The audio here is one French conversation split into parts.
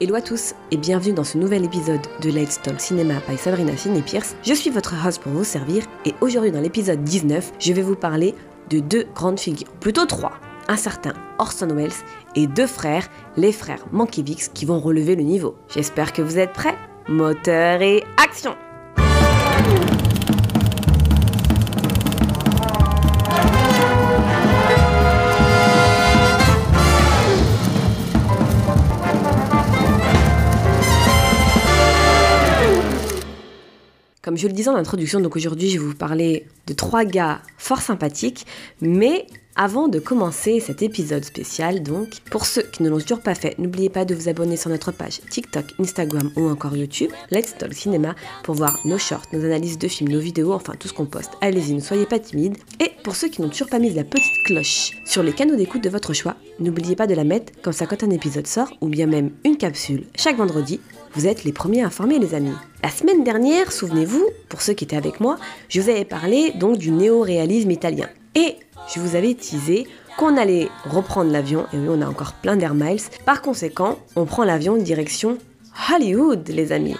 Hello à tous et bienvenue dans ce nouvel épisode de Let's Talk Cinéma by Sabrina Finney Pierce. Je suis votre host pour vous servir et aujourd'hui dans l'épisode 19, je vais vous parler de deux grandes figures, plutôt trois. Un certain Orson Welles et deux frères, les frères Mankiewicz qui vont relever le niveau. J'espère que vous êtes prêts. Moteur et action Comme je le disais en introduction, donc aujourd'hui je vais vous parler de trois gars fort sympathiques, mais avant de commencer cet épisode spécial, donc, pour ceux qui ne l'ont toujours pas fait, n'oubliez pas de vous abonner sur notre page TikTok, Instagram ou encore YouTube, Let's Talk Cinéma, pour voir nos shorts, nos analyses de films, nos vidéos, enfin tout ce qu'on poste. Allez-y, ne soyez pas timides. Et pour ceux qui n'ont toujours pas mis la petite cloche sur les canaux d'écoute de votre choix, n'oubliez pas de la mettre comme ça quand un épisode sort, ou bien même une capsule, chaque vendredi, vous êtes les premiers informés les amis. La semaine dernière, souvenez-vous, pour ceux qui étaient avec moi, je vous avais parlé donc du néo-réalisme italien. Et je vous avais teasé qu'on allait reprendre l'avion, et oui, on a encore plein d'air miles. Par conséquent, on prend l'avion direction Hollywood, les amis.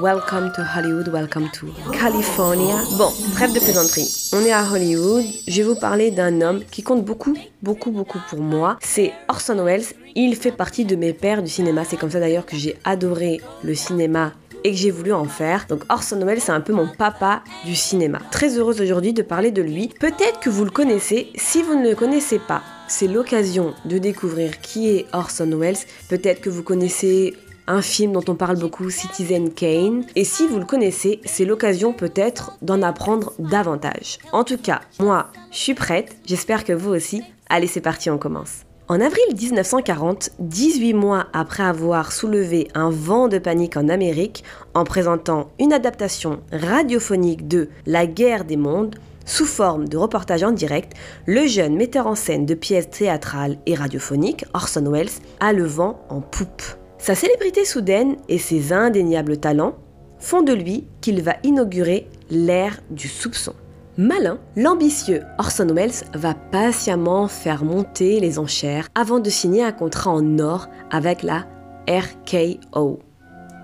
Welcome to Hollywood, welcome to California. Bon, trêve de plaisanterie. On est à Hollywood. Je vais vous parler d'un homme qui compte beaucoup, beaucoup, beaucoup pour moi. C'est Orson Welles. Il fait partie de mes pères du cinéma. C'est comme ça d'ailleurs que j'ai adoré le cinéma et que j'ai voulu en faire. Donc Orson Welles, c'est un peu mon papa du cinéma. Très heureuse aujourd'hui de parler de lui. Peut-être que vous le connaissez. Si vous ne le connaissez pas, c'est l'occasion de découvrir qui est Orson Welles. Peut-être que vous connaissez un film dont on parle beaucoup, Citizen Kane. Et si vous le connaissez, c'est l'occasion peut-être d'en apprendre davantage. En tout cas, moi, je suis prête, j'espère que vous aussi. Allez, c'est parti, on commence. En avril 1940, 18 mois après avoir soulevé un vent de panique en Amérique en présentant une adaptation radiophonique de La guerre des mondes, sous forme de reportage en direct, le jeune metteur en scène de pièces théâtrales et radiophoniques, Orson Welles, a le vent en poupe. Sa célébrité soudaine et ses indéniables talents font de lui qu'il va inaugurer l'ère du soupçon. Malin, l'ambitieux Orson Welles va patiemment faire monter les enchères avant de signer un contrat en or avec la RKO.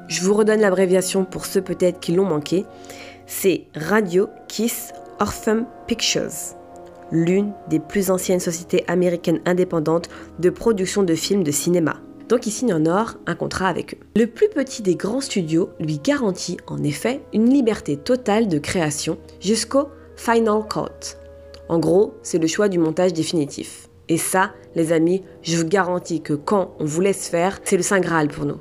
Je vous redonne l'abréviation pour ceux peut-être qui l'ont manqué. C'est Radio Kiss Orphan Pictures, l'une des plus anciennes sociétés américaines indépendantes de production de films de cinéma donc il signe en or un contrat avec eux. Le plus petit des grands studios lui garantit en effet une liberté totale de création jusqu'au Final Cut. En gros, c'est le choix du montage définitif. Et ça, les amis, je vous garantis que quand on vous laisse faire, c'est le Saint Graal pour nous.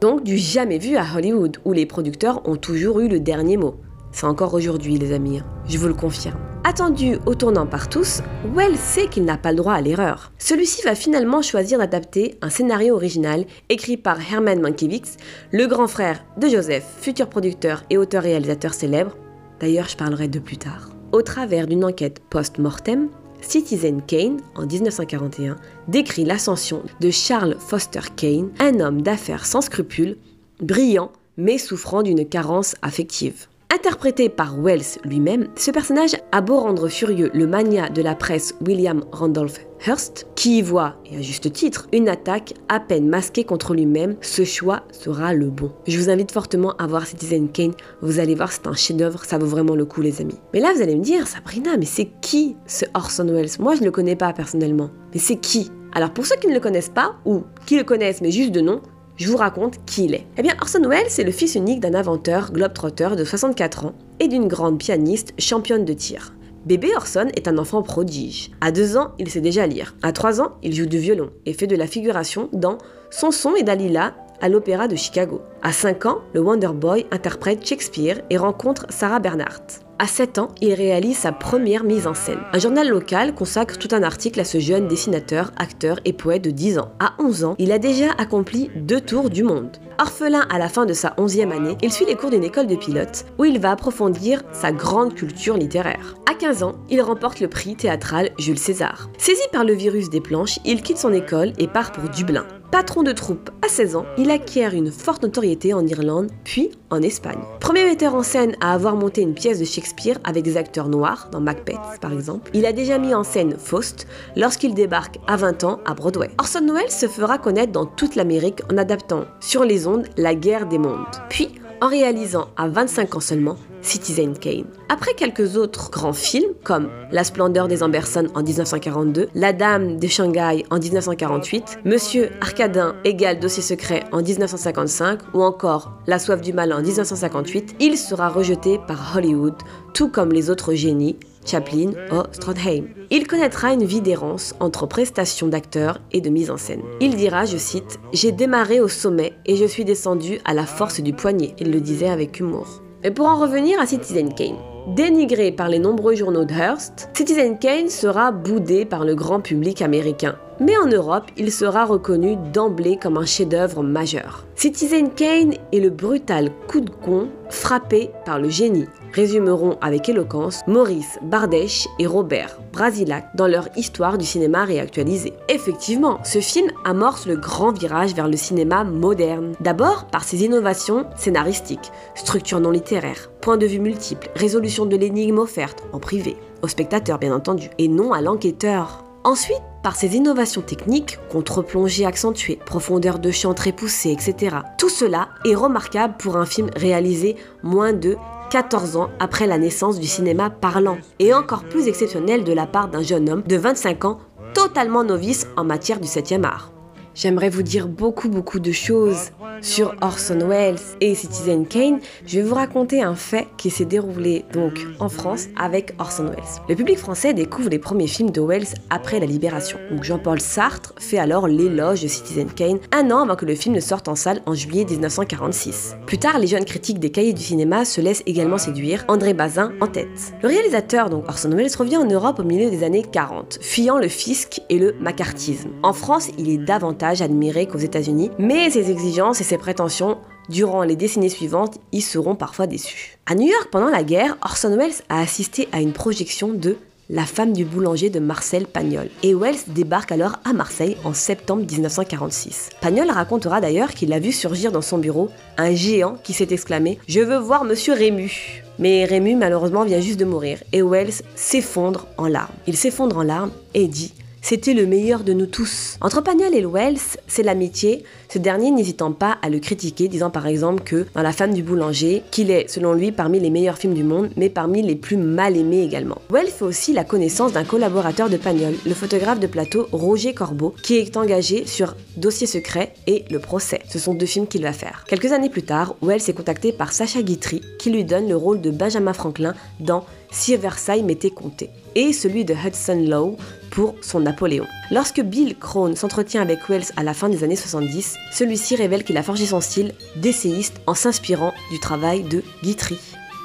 Donc du jamais vu à Hollywood, où les producteurs ont toujours eu le dernier mot. C'est encore aujourd'hui, les amis, je vous le confirme. Attendu au tournant par tous, Wells sait qu'il n'a pas le droit à l'erreur. Celui-ci va finalement choisir d'adapter un scénario original écrit par Herman Mankiewicz, le grand frère de Joseph, futur producteur et auteur-réalisateur célèbre. D'ailleurs, je parlerai de plus tard. Au travers d'une enquête post-mortem, Citizen Kane, en 1941, décrit l'ascension de Charles Foster Kane, un homme d'affaires sans scrupules, brillant mais souffrant d'une carence affective. Interprété par Wells lui-même, ce personnage a beau rendre furieux le mania de la presse William Randolph Hearst, qui y voit, et à juste titre, une attaque à peine masquée contre lui-même, ce choix sera le bon. Je vous invite fortement à voir Citizen Kane, vous allez voir, c'est un chef-d'œuvre, ça vaut vraiment le coup, les amis. Mais là, vous allez me dire, Sabrina, mais c'est qui ce Orson Welles? Moi, je ne le connais pas personnellement. Mais c'est qui? Alors pour ceux qui ne le connaissent pas, ou qui le connaissent mais juste de nom, je vous raconte qui il est. Eh bien, Orson Welles est le fils unique d'un inventeur globetrotter de 64 ans et d'une grande pianiste championne de tir. Bébé Orson est un enfant prodige. À 2 ans, il sait déjà lire. À 3 ans, il joue du violon et fait de la figuration dans Son son et Dalila à l'Opéra de Chicago. À 5 ans, le Wonder Boy interprète Shakespeare et rencontre Sarah Bernhardt. À 7 ans, il réalise sa première mise en scène. Un journal local consacre tout un article à ce jeune dessinateur, acteur et poète de 10 ans. À 11 ans, il a déjà accompli deux tours du monde. Orphelin à la fin de sa 11e année, il suit les cours d'une école de pilote où il va approfondir sa grande culture littéraire. À 15 ans, il remporte le prix théâtral Jules César. Saisi par le virus des planches, il quitte son école et part pour Dublin. Patron de troupe à 16 ans, il acquiert une forte notoriété en Irlande, puis en Espagne. Premier metteur en scène à avoir monté une pièce de Shakespeare avec des acteurs noirs, dans Macbeth par exemple, il a déjà mis en scène Faust lorsqu'il débarque à 20 ans à Broadway. Orson Welles se fera connaître dans toute l'Amérique en adaptant sur les ondes La guerre des mondes. Puis, en réalisant à 25 ans seulement Citizen Kane. Après quelques autres grands films comme La splendeur des Amberson en 1942, La Dame de Shanghai en 1948, Monsieur Arcadin égale Dossier secret en 1955 ou encore La soif du mal en 1958, il sera rejeté par Hollywood, tout comme les autres génies Chaplin ou Strodheim. Il connaîtra une vie d'errance entre prestations d'acteur et de mise en scène. Il dira, je cite, J'ai démarré au sommet et je suis descendu à la force du poignet. Il le disait avec humour. Et pour en revenir à Citizen Kane, Dénigré par les nombreux journaux de Hearst, Citizen Kane sera boudé par le grand public américain. Mais en Europe, il sera reconnu d'emblée comme un chef-d'œuvre majeur. Citizen Kane est le brutal coup de con frappé par le génie, résumeront avec éloquence Maurice Bardèche et Robert Brasilac dans leur histoire du cinéma réactualisé. Effectivement, ce film amorce le grand virage vers le cinéma moderne. D'abord par ses innovations scénaristiques, structure non littéraire, point de vue multiples, résolution de l'énigme offerte en privé, au spectateur bien entendu, et non à l'enquêteur. Ensuite, par ses innovations techniques, contre-plongée accentuée, profondeur de champ très poussée, etc. Tout cela est remarquable pour un film réalisé moins de 14 ans après la naissance du cinéma parlant, et encore plus exceptionnel de la part d'un jeune homme de 25 ans totalement novice en matière du 7e art. J'aimerais vous dire beaucoup beaucoup de choses sur Orson Welles et Citizen Kane. Je vais vous raconter un fait qui s'est déroulé donc en France avec Orson Welles. Le public français découvre les premiers films de Welles après la Libération. Jean-Paul Sartre fait alors l'éloge de Citizen Kane un an avant que le film ne sorte en salle en juillet 1946. Plus tard, les jeunes critiques des cahiers du cinéma se laissent également séduire, André Bazin en tête. Le réalisateur donc Orson Welles revient en Europe au milieu des années 40, fuyant le fisc et le macartisme. En France, il est davantage admiré qu'aux États-Unis, mais ses exigences et ses prétentions durant les décennies suivantes y seront parfois déçus. À New York, pendant la guerre, Orson Welles a assisté à une projection de la femme du boulanger de Marcel Pagnol. Et Wells débarque alors à Marseille en septembre 1946. Pagnol racontera d'ailleurs qu'il a vu surgir dans son bureau un géant qui s'est exclamé Je veux voir monsieur Rému. Mais Rému malheureusement vient juste de mourir et Wells s'effondre en larmes. Il s'effondre en larmes et dit c'était le meilleur de nous tous. Entre Pagnol et Wells, c'est l'amitié, ce dernier n'hésitant pas à le critiquer, disant par exemple que dans La femme du boulanger, qu'il est, selon lui, parmi les meilleurs films du monde, mais parmi les plus mal aimés également. Wells fait aussi la connaissance d'un collaborateur de Pagnol, le photographe de plateau Roger Corbeau, qui est engagé sur Dossier secret et Le procès. Ce sont deux films qu'il va faire. Quelques années plus tard, Wells est contacté par Sacha Guitry, qui lui donne le rôle de Benjamin Franklin dans Si Versailles m'était compté, et celui de Hudson Lowe pour son Napoléon. Lorsque Bill Crone s'entretient avec Wells à la fin des années 70, celui-ci révèle qu'il a forgé son style d'essayiste en s'inspirant du travail de Guitry.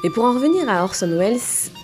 Et pour en revenir à Orson Welles,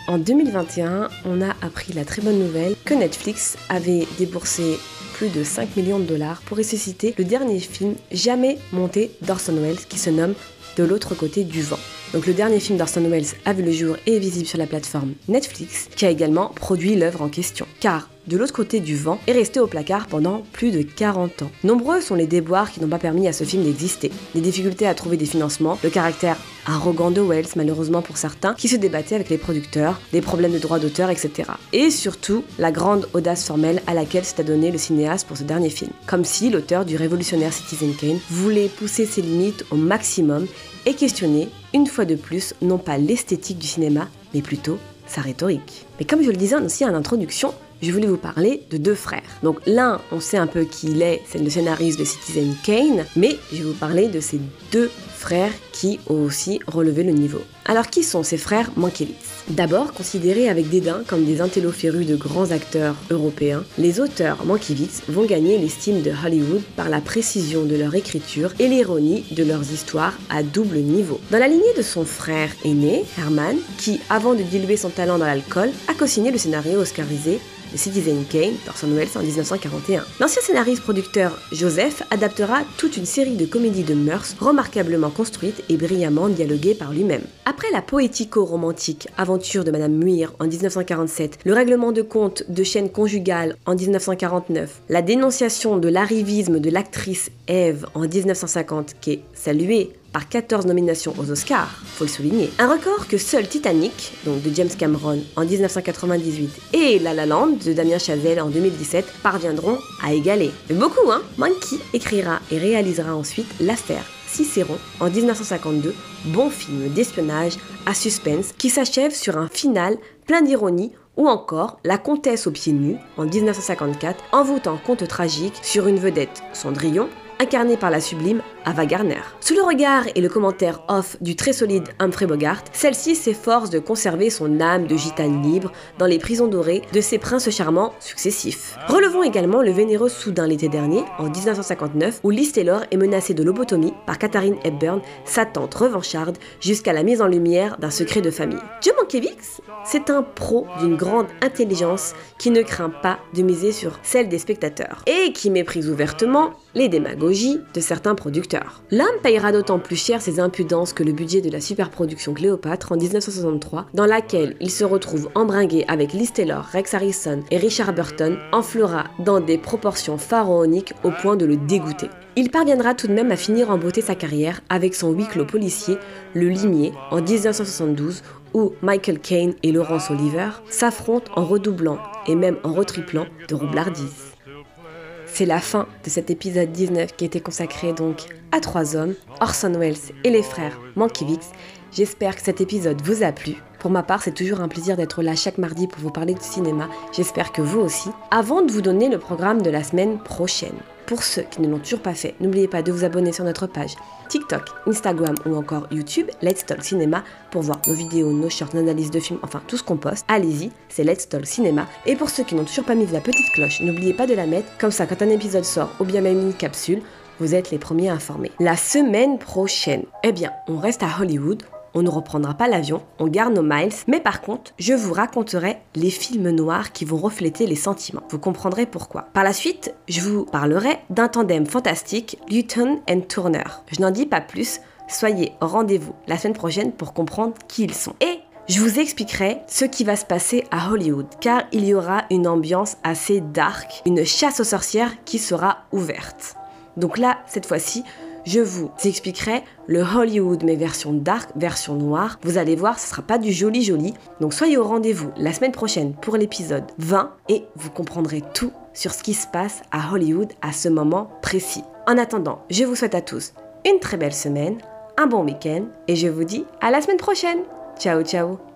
en 2021, on a appris la très bonne nouvelle que Netflix avait déboursé plus de 5 millions de dollars pour ressusciter le dernier film jamais monté d'Orson Welles qui se nomme De l'autre côté du vent. Donc le dernier film d'Orson Welles a vu le jour et est visible sur la plateforme Netflix, qui a également produit l'œuvre en question. Car de l'autre côté du vent est resté au placard pendant plus de 40 ans. Nombreux sont les déboires qui n'ont pas permis à ce film d'exister. Des difficultés à trouver des financements, le caractère arrogant de Wells malheureusement pour certains, qui se débattaient avec les producteurs, des problèmes de droits d'auteur, etc. Et surtout, la grande audace formelle à laquelle s'est adonné le cinéaste pour ce dernier film. Comme si l'auteur du révolutionnaire Citizen Kane voulait pousser ses limites au maximum et questionner, une fois de plus, non pas l'esthétique du cinéma, mais plutôt sa rhétorique. Mais comme je le disais aussi en introduction, je voulais vous parler de deux frères. Donc l'un, on sait un peu qui il est, c'est le scénariste de Citizen Kane, mais je vais vous parler de ces deux frères qui ont aussi relevé le niveau. Alors qui sont ces frères Mankiewicz? D'abord considérés avec dédain comme des intelloférus de grands acteurs européens, les auteurs Mankiewicz vont gagner l'estime de Hollywood par la précision de leur écriture et l'ironie de leurs histoires à double niveau. Dans la lignée de son frère aîné, Herman, qui, avant de diluer son talent dans l'alcool, a co-signé le scénario oscarisé de Citizen Kane d'Orson Welles en 1941. L'ancien scénariste-producteur Joseph adaptera toute une série de comédies de mœurs remarquablement construites et brillamment dialoguées par lui-même. Après la poético-romantique Aventure de Madame Muir en 1947, le règlement de compte de chaîne conjugale en 1949, la dénonciation de l'arrivisme de l'actrice Eve en 1950 qui est saluée par 14 nominations aux Oscars, faut le souligner. Un record que seul Titanic, donc de James Cameron en 1998, et La La Land de Damien Chazelle en 2017 parviendront à égaler. Beaucoup, hein Monkey écrira et réalisera ensuite L'affaire Cicéron en 1952, bon film d'espionnage à suspense qui s'achève sur un final plein d'ironie ou encore La Comtesse aux pieds nus en 1954, envoûtant conte tragique sur une vedette Cendrillon incarné par la sublime Ava Gardner. Sous le regard et le commentaire off du très solide Humphrey Bogart, celle-ci s'efforce de conserver son âme de gitane libre dans les prisons dorées de ses princes charmants successifs. Relevons également le vénéreux Soudain l'été dernier, en 1959, où Liz Taylor est menacée de lobotomie par Katharine Hepburn, sa tante revancharde, jusqu'à la mise en lumière d'un secret de famille. Joe Mankiewicz, c'est un pro d'une grande intelligence qui ne craint pas de miser sur celle des spectateurs et qui méprise ouvertement les démagogies de certains producteurs. L'homme payera d'autant plus cher ses impudences que le budget de la superproduction Cléopâtre en 1963, dans laquelle il se retrouve embringué avec Liz Taylor, Rex Harrison et Richard Burton, enflera dans des proportions pharaoniques au point de le dégoûter. Il parviendra tout de même à finir en beauté sa carrière avec son huis clos policier, Le Limier, en 1972, où Michael Caine et Laurence Oliver s'affrontent en redoublant et même en retriplant de roublardise. C'est la fin de cet épisode 19 qui était consacré donc à trois hommes, Orson Welles et les frères Mankiewicz. J'espère que cet épisode vous a plu. Pour ma part, c'est toujours un plaisir d'être là chaque mardi pour vous parler de cinéma. J'espère que vous aussi. Avant de vous donner le programme de la semaine prochaine, pour ceux qui ne l'ont toujours pas fait, n'oubliez pas de vous abonner sur notre page TikTok, Instagram ou encore YouTube, Let's Talk Cinéma, pour voir nos vidéos, nos shorts, nos analyses de films, enfin tout ce qu'on poste. Allez-y, c'est Let's Talk Cinéma. Et pour ceux qui n'ont toujours pas mis la petite cloche, n'oubliez pas de la mettre, comme ça quand un épisode sort ou bien même une capsule, vous êtes les premiers informés. La semaine prochaine, eh bien, on reste à Hollywood, on ne reprendra pas l'avion, on garde nos miles, mais par contre, je vous raconterai les films noirs qui vont refléter les sentiments. Vous comprendrez pourquoi. Par la suite, je vous parlerai d'un tandem fantastique, Luton and Turner. Je n'en dis pas plus, soyez au rendez-vous la semaine prochaine pour comprendre qui ils sont. Et je vous expliquerai ce qui va se passer à Hollywood, car il y aura une ambiance assez dark, une chasse aux sorcières qui sera ouverte. Donc là, cette fois-ci, je vous expliquerai le Hollywood, mais version dark, version noire. Vous allez voir, ce sera pas du joli joli. Donc soyez au rendez-vous la semaine prochaine pour l'épisode 20 et vous comprendrez tout sur ce qui se passe à Hollywood à ce moment précis. En attendant, je vous souhaite à tous une très belle semaine, un bon week-end et je vous dis à la semaine prochaine. Ciao ciao